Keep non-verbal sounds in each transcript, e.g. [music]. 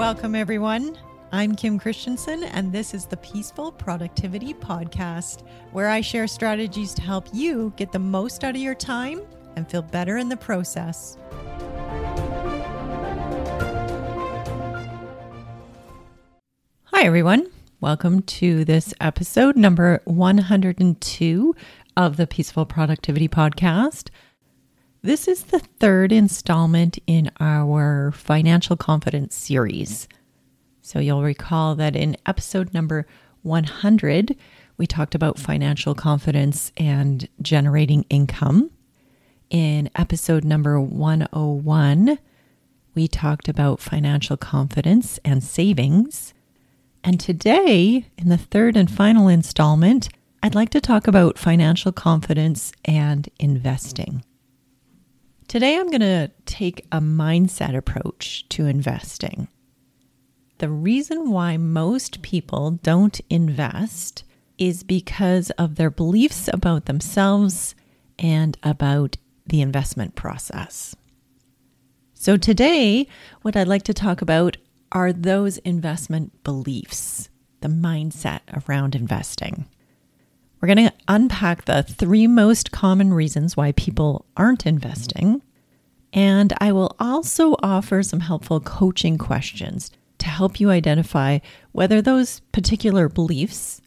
Welcome, everyone. I'm Kim Christiansen, and this is the Peaceful Productivity Podcast, where I share strategies to help you get the most out of your time and feel better in the process. Hi, everyone. Welcome to this episode number 102 of the Peaceful Productivity Podcast. This is the third installment in our financial confidence series. So you'll recall that in episode number 100, we talked about financial confidence and generating income. In episode number 101, we talked about financial confidence and savings. And today, in the third and final installment, I'd like to talk about financial confidence and investing. Today, I'm going to take a mindset approach to investing. The reason why most people don't invest is because of their beliefs about themselves and about the investment process. So, today, what I'd like to talk about are those investment beliefs, the mindset around investing. We're going to unpack the three most common reasons why people aren't investing. And I will also offer some helpful coaching questions to help you identify whether those particular beliefs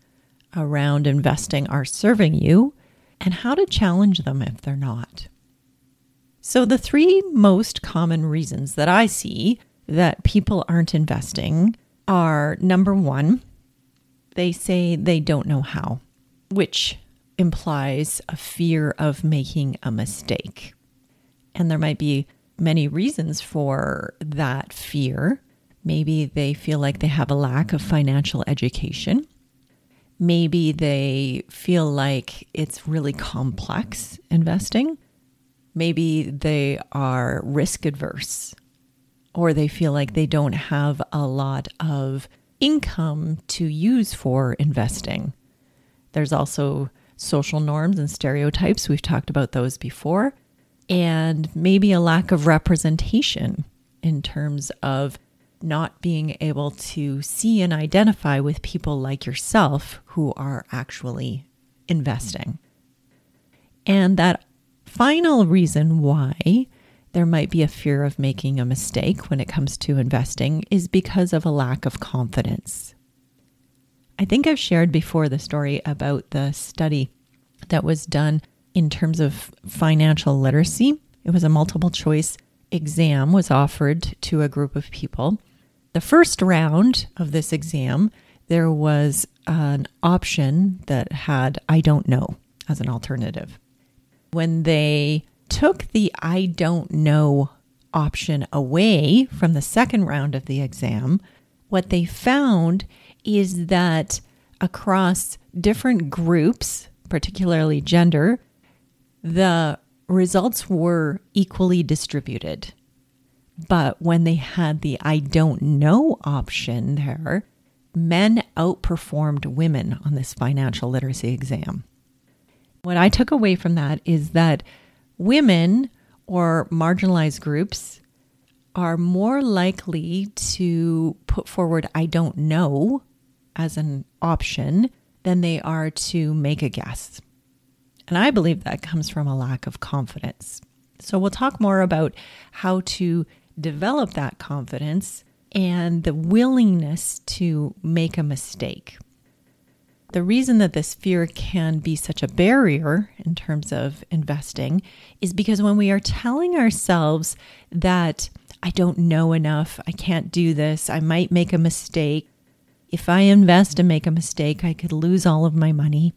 around investing are serving you and how to challenge them if they're not. So, the three most common reasons that I see that people aren't investing are number one, they say they don't know how which implies a fear of making a mistake. And there might be many reasons for that fear. Maybe they feel like they have a lack of financial education. Maybe they feel like it's really complex investing. Maybe they are risk adverse, or they feel like they don't have a lot of income to use for investing. There's also social norms and stereotypes. We've talked about those before. And maybe a lack of representation in terms of not being able to see and identify with people like yourself who are actually investing. And that final reason why there might be a fear of making a mistake when it comes to investing is because of a lack of confidence. I think I've shared before the story about the study that was done in terms of financial literacy. It was a multiple choice exam was offered to a group of people. The first round of this exam, there was an option that had I don't know as an alternative. When they took the I don't know option away from the second round of the exam, what they found is that across different groups, particularly gender, the results were equally distributed. But when they had the I don't know option there, men outperformed women on this financial literacy exam. What I took away from that is that women or marginalized groups are more likely to put forward I don't know as an option than they are to make a guess. And I believe that comes from a lack of confidence. So we'll talk more about how to develop that confidence and the willingness to make a mistake. The reason that this fear can be such a barrier in terms of investing is because when we are telling ourselves that I don't know enough, I can't do this, I might make a mistake, if I invest and make a mistake, I could lose all of my money.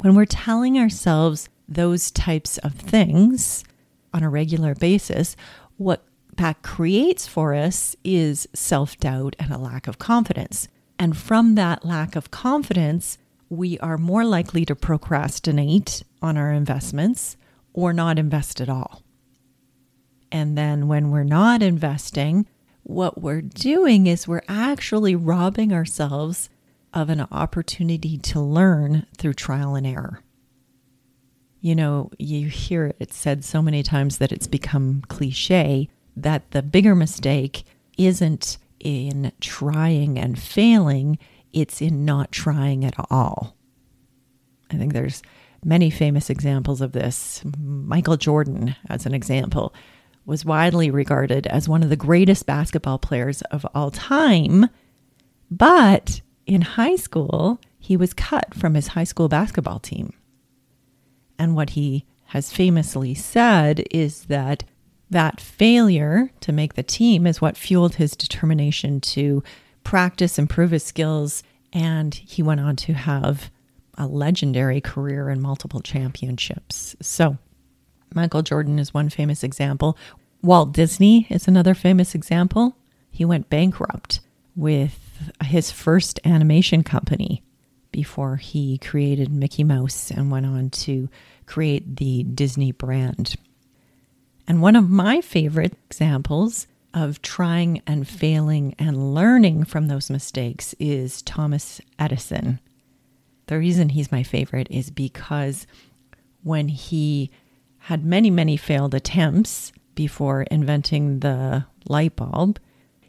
When we're telling ourselves those types of things on a regular basis, what that creates for us is self doubt and a lack of confidence. And from that lack of confidence, we are more likely to procrastinate on our investments or not invest at all. And then when we're not investing, what we're doing is we're actually robbing ourselves of an opportunity to learn through trial and error. You know, you hear it said so many times that it's become cliche that the bigger mistake isn't in trying and failing, it's in not trying at all. I think there's many famous examples of this. Michael Jordan, as an example, was widely regarded as one of the greatest basketball players of all time. But in high school, he was cut from his high school basketball team. And what he has famously said is that that failure to make the team is what fueled his determination to practice, improve his skills, and he went on to have a legendary career and multiple championships. So, Michael Jordan is one famous example. Walt Disney is another famous example. He went bankrupt with his first animation company before he created Mickey Mouse and went on to create the Disney brand. And one of my favorite examples of trying and failing and learning from those mistakes is Thomas Edison. The reason he's my favorite is because when he had many, many failed attempts before inventing the light bulb,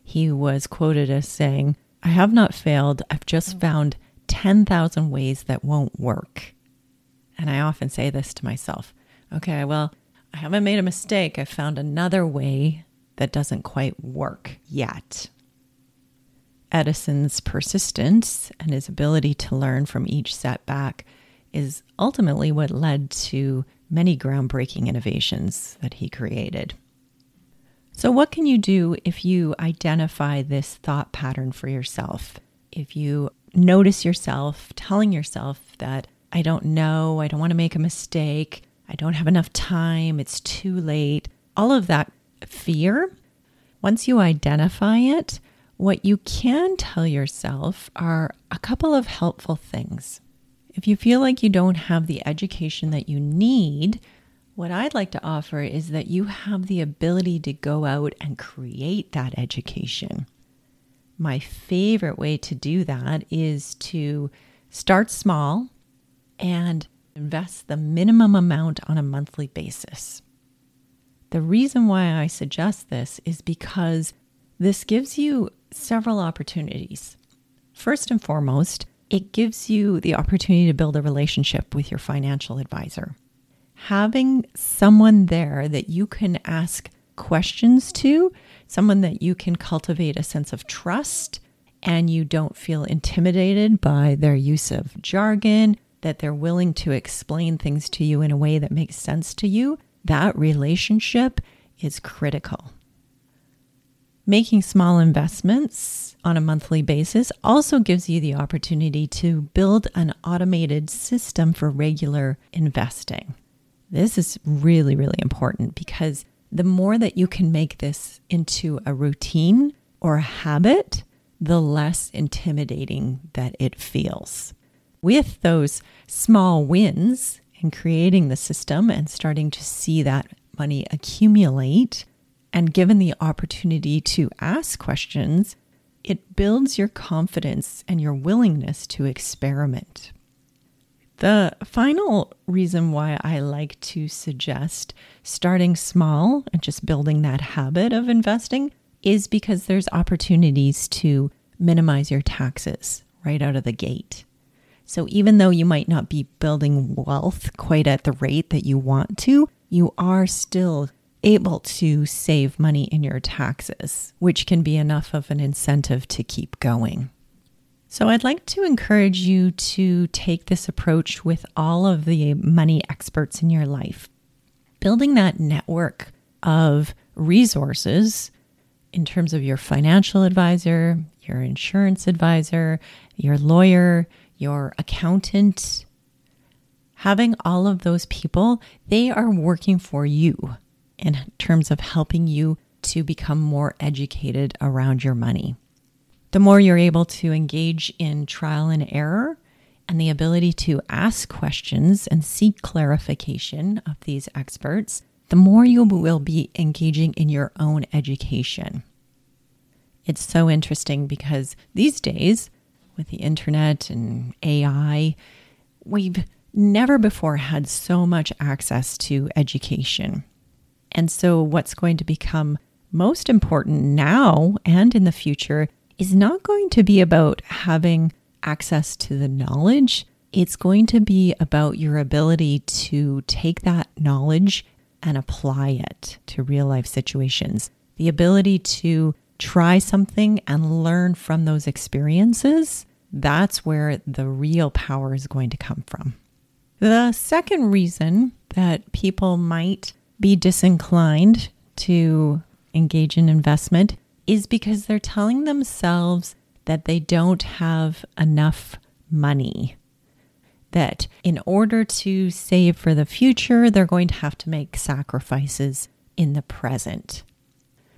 he was quoted as saying, I have not failed. I've just mm. found 10,000 ways that won't work. And I often say this to myself okay, well, I haven't made a mistake. I've found another way that doesn't quite work yet. Edison's persistence and his ability to learn from each setback is ultimately what led to many groundbreaking innovations that he created. So, what can you do if you identify this thought pattern for yourself? If you notice yourself telling yourself that I don't know, I don't want to make a mistake, I don't have enough time, it's too late, all of that fear, once you identify it, what you can tell yourself are a couple of helpful things. If you feel like you don't have the education that you need, what I'd like to offer is that you have the ability to go out and create that education. My favorite way to do that is to start small and invest the minimum amount on a monthly basis. The reason why I suggest this is because this gives you several opportunities. First and foremost, it gives you the opportunity to build a relationship with your financial advisor. Having someone there that you can ask questions to, someone that you can cultivate a sense of trust, and you don't feel intimidated by their use of jargon, that they're willing to explain things to you in a way that makes sense to you, that relationship is critical. Making small investments on a monthly basis also gives you the opportunity to build an automated system for regular investing. This is really, really important because the more that you can make this into a routine or a habit, the less intimidating that it feels. With those small wins in creating the system and starting to see that money accumulate, and given the opportunity to ask questions, it builds your confidence and your willingness to experiment. The final reason why I like to suggest starting small and just building that habit of investing is because there's opportunities to minimize your taxes right out of the gate. So even though you might not be building wealth quite at the rate that you want to, you are still able to save money in your taxes, which can be enough of an incentive to keep going. So, I'd like to encourage you to take this approach with all of the money experts in your life. Building that network of resources in terms of your financial advisor, your insurance advisor, your lawyer, your accountant, having all of those people, they are working for you in terms of helping you to become more educated around your money. The more you're able to engage in trial and error and the ability to ask questions and seek clarification of these experts, the more you will be engaging in your own education. It's so interesting because these days, with the internet and AI, we've never before had so much access to education. And so, what's going to become most important now and in the future is not going to be about having access to the knowledge. It's going to be about your ability to take that knowledge and apply it to real life situations. The ability to try something and learn from those experiences. That's where the real power is going to come from. The second reason that people might be disinclined to engage in investment is because they're telling themselves that they don't have enough money. That in order to save for the future, they're going to have to make sacrifices in the present.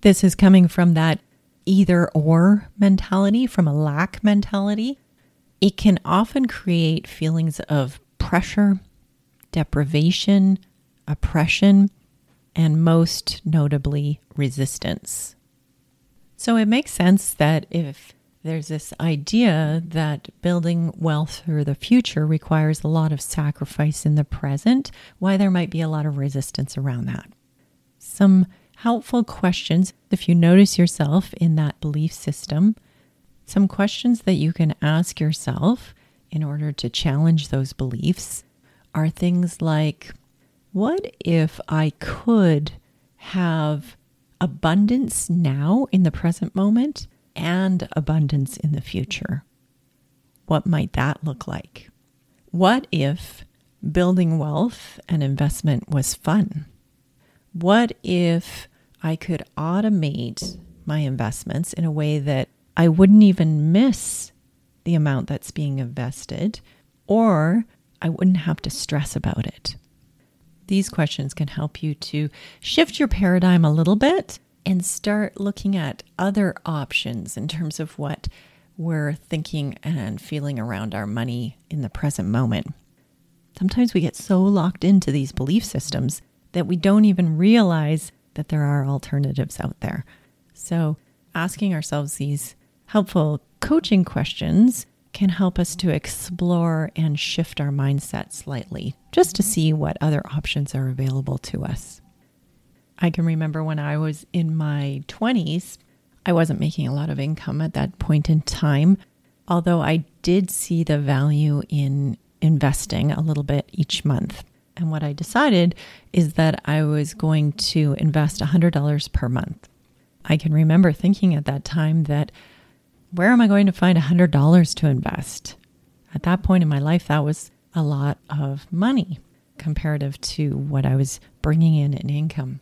This is coming from that either or mentality, from a lack mentality. It can often create feelings of pressure, deprivation, oppression, and most notably, resistance. So it makes sense that if there's this idea that building wealth for the future requires a lot of sacrifice in the present, why there might be a lot of resistance around that. Some helpful questions if you notice yourself in that belief system, some questions that you can ask yourself in order to challenge those beliefs are things like what if I could have abundance now in the present moment and abundance in the future? What might that look like? What if building wealth and investment was fun? What if I could automate my investments in a way that I wouldn't even miss the amount that's being invested, or I wouldn't have to stress about it? These questions can help you to shift your paradigm a little bit and start looking at other options in terms of what we're thinking and feeling around our money in the present moment. Sometimes we get so locked into these belief systems that we don't even realize that there are alternatives out there. So, asking ourselves these helpful coaching questions can help us to explore and shift our mindset slightly just to see what other options are available to us. I can remember when I was in my 20s, I wasn't making a lot of income at that point in time, although I did see the value in investing a little bit each month. And what I decided is that I was going to invest $100 per month. I can remember thinking at that time that where am I going to find $100 to invest? At that point in my life, that was a lot of money comparative to what I was bringing in in income.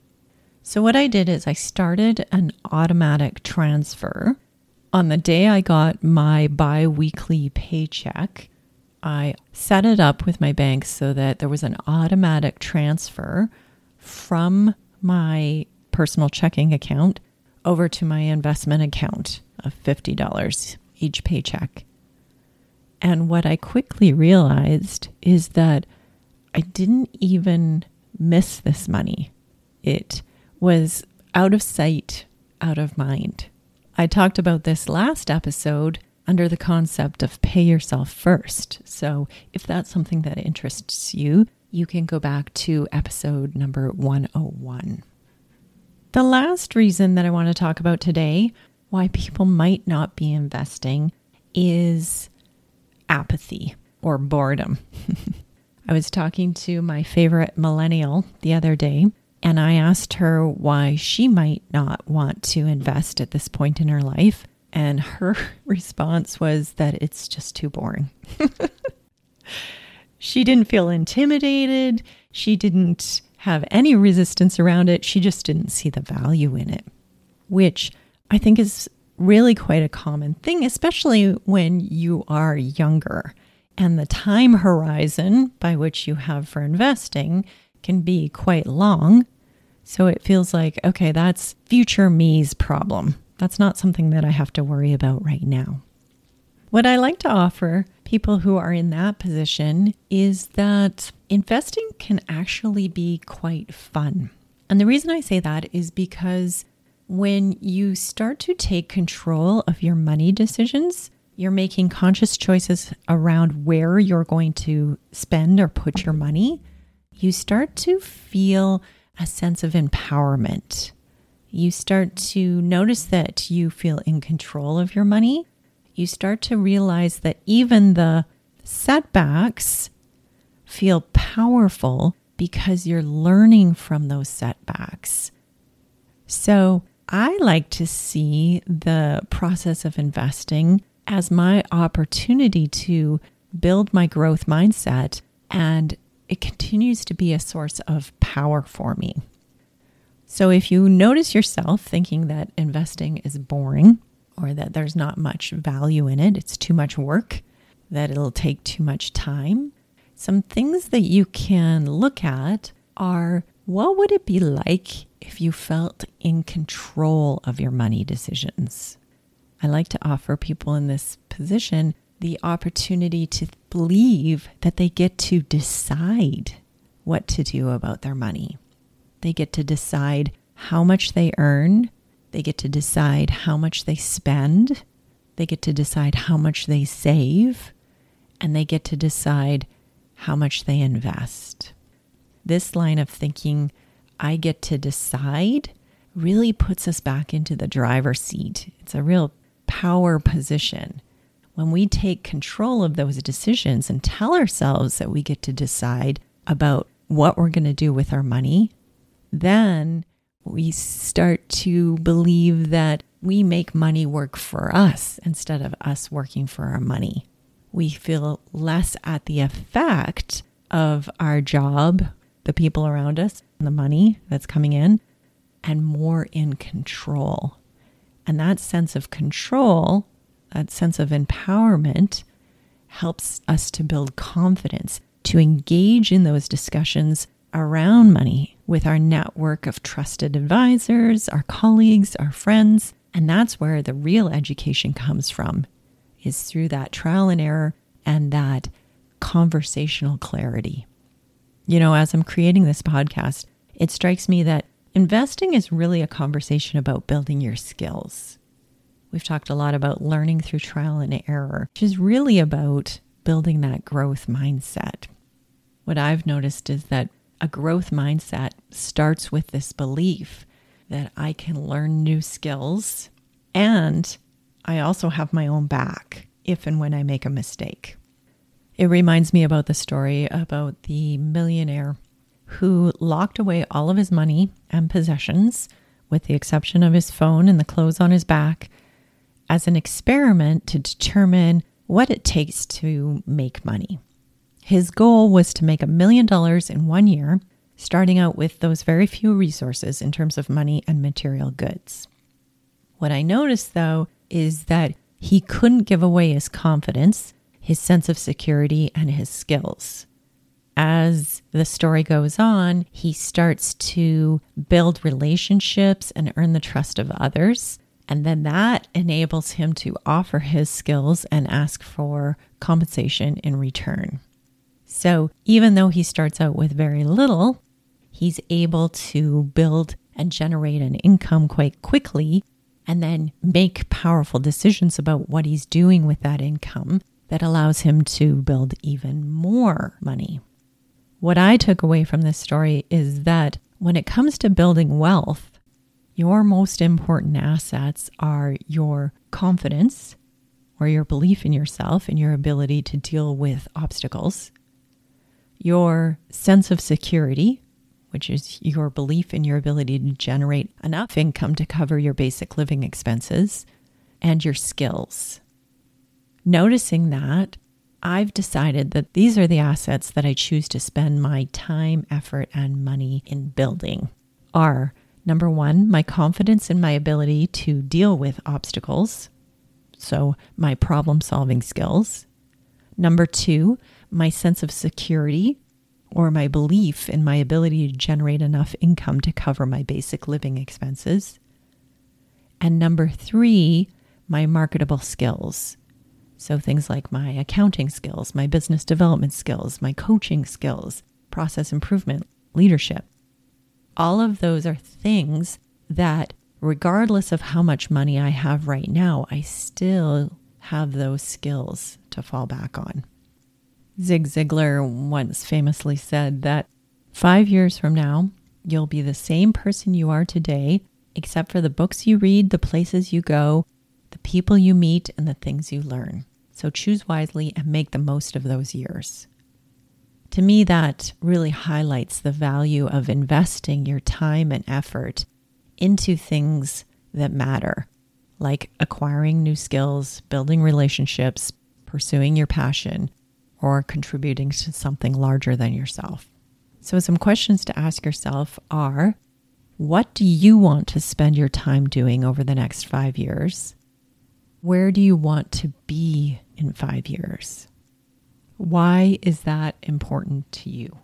So, what I did is I started an automatic transfer. On the day I got my bi weekly paycheck, I set it up with my bank so that there was an automatic transfer from my personal checking account over to my investment account of $50 each paycheck. And what I quickly realized is that I didn't even miss this money. It was out of sight, out of mind. I talked about this last episode under the concept of pay yourself first. So if that's something that interests you, you can go back to episode number 101. The last reason that I want to talk about today, why people might not be investing, is apathy or boredom. [laughs] I was talking to my favorite millennial the other day, and I asked her why she might not want to invest at this point in her life. And her [laughs] response was that it's just too boring. [laughs] she didn't feel intimidated. She didn't have any resistance around it. She just didn't see the value in it, which I think is really quite a common thing, especially when you are younger. And the time horizon by which you have for investing can be quite long. So it feels like, okay, that's future me's problem. That's not something that I have to worry about right now. What I like to offer people who are in that position is that investing can actually be quite fun. And the reason I say that is because when you start to take control of your money decisions, you're making conscious choices around where you're going to spend or put your money, you start to feel a sense of empowerment. You start to notice that you feel in control of your money. You start to realize that even the setbacks feel powerful because you're learning from those setbacks. So, I like to see the process of investing as my opportunity to build my growth mindset, and it continues to be a source of power for me. So, if you notice yourself thinking that investing is boring or that there's not much value in it, it's too much work, that it'll take too much time, some things that you can look at are what would it be like if you felt in control of your money decisions? I like to offer people in this position the opportunity to believe that they get to decide what to do about their money. They get to decide how much they earn, they get to decide how much they spend, they get to decide how much they save, and they get to decide how much they invest. This line of thinking, I get to decide, really puts us back into the driver's seat. It's a real power position. When we take control of those decisions and tell ourselves that we get to decide about what we're going to do with our money, then we start to believe that we make money work for us instead of us working for our money. We feel less at the effect of our job, the people around us, the money that's coming in, and more in control. And that sense of control, that sense of empowerment, helps us to build confidence, to engage in those discussions around money with our network of trusted advisors, our colleagues, our friends. And that's where the real education comes from, is through that trial and error and that conversational clarity. You know, as I'm creating this podcast, it strikes me that investing is really a conversation about building your skills. We've talked a lot about learning through trial and error, which is really about building that growth mindset. What I've noticed is that a growth mindset starts with this belief that I can learn new skills and I also have my own back if and when I make a mistake. It reminds me about the story about the millionaire who locked away all of his money and possessions, with the exception of his phone and the clothes on his back, as an experiment to determine what it takes to make money. His goal was to make a million dollars in one year, starting out with those very few resources in terms of money and material goods. What I noticed though is that he couldn't give away his confidence his sense of security, and his skills. As the story goes on, he starts to build relationships and earn the trust of others. And then that enables him to offer his skills and ask for compensation in return. So even though he starts out with very little, he's able to build and generate an income quite quickly and then make powerful decisions about what he's doing with that income that allows him to build even more money. What I took away from this story is that when it comes to building wealth, your most important assets are your confidence or your belief in yourself and your ability to deal with obstacles, your sense of security, which is your belief in your ability to generate enough income to cover your basic living expenses, and your skills. Noticing that, I've decided that these are the assets that I choose to spend my time, effort, and money in building. Are number one, my confidence in my ability to deal with obstacles, so my problem solving skills. Number two, my sense of security or my belief in my ability to generate enough income to cover my basic living expenses. And number three, my marketable skills. So things like my accounting skills, my business development skills, my coaching skills, process improvement, leadership. All of those are things that, regardless of how much money I have right now, I still have those skills to fall back on. Zig Ziglar once famously said that five years from now, you'll be the same person you are today except for the books you read, the places you go, the people you meet, and the things you learn. So choose wisely and make the most of those years. To me, that really highlights the value of investing your time and effort into things that matter, like acquiring new skills, building relationships, pursuing your passion, or contributing to something larger than yourself. So, some questions to ask yourself are what do you want to spend your time doing over the next five years? Where do you want to be in five years? Why is that important to you?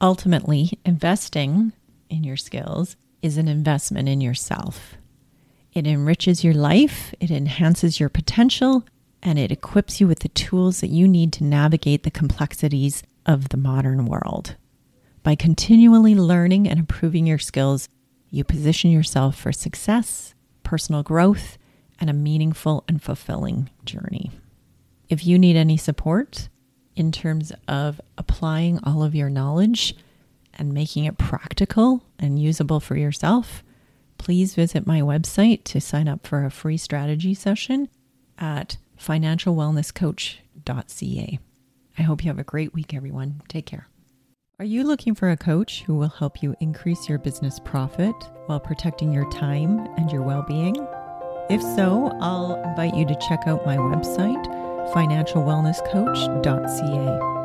Ultimately, investing in your skills is an investment in yourself. It enriches your life, it enhances your potential, and it equips you with the tools that you need to navigate the complexities of the modern world. By continually learning and improving your skills, you position yourself for success, personal growth, and a meaningful and fulfilling journey. If you need any support in terms of applying all of your knowledge and making it practical and usable for yourself, please visit my website to sign up for a free strategy session at financialwellnesscoach.ca. I hope you have a great week, everyone. Take care. Are you looking for a coach who will help you increase your business profit while protecting your time and your well being? If so, I'll invite you to check out my website, financialwellnesscoach.ca.